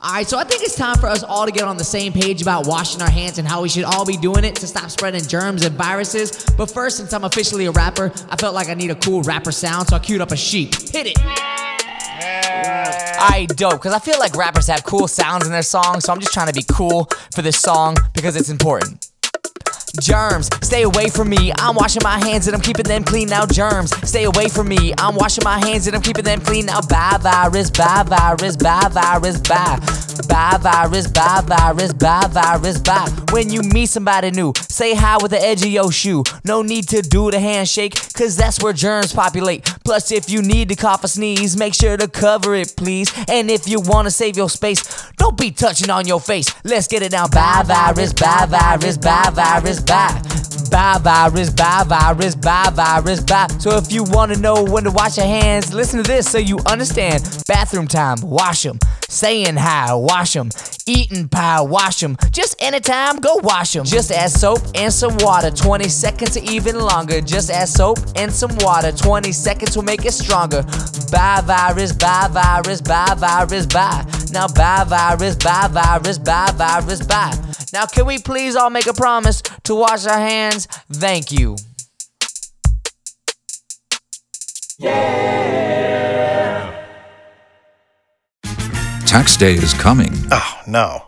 All right, so I think it's time for us all to get on the same page about washing our hands and how we should all be doing it to stop spreading germs and viruses. But first, since I'm officially a rapper, I felt like I need a cool rapper sound, so I queued up a sheep. Hit it. Alright, dope, because I feel like rappers have cool sounds in their songs, so I'm just trying to be cool for this song because it's important. Germs, stay away from me. I'm washing my hands and I'm keeping them clean now. Germs, stay away from me. I'm washing my hands and I'm keeping them clean now. Bye virus, bye virus, bye virus, bye. Bye virus, bye virus, bye virus, bye. When you meet somebody new, say hi with the edge of your shoe. No need to do the handshake, cause that's where germs populate. Plus, if you need to cough or sneeze, make sure to cover it, please. And if you wanna save your space, don't be touching on your face. Let's get it now. Bye virus, bye virus, bye virus, bye. Bye virus, bye virus, bye virus, bye. So if you wanna know when to wash your hands, listen to this so you understand. Bathroom time, wash them. Saying hi, wash them. Eating pie, wash them. Just anytime, go wash them. Just add soap and some water, 20 seconds or even longer. Just add soap and some water, 20 seconds will make it stronger. Bye virus, bye virus, bye virus, bye. Now bye virus, bye virus, bye virus, bye. Now can we please all make a promise to wash our hands? Thank you. Yeah. Tax day is coming. Oh, no.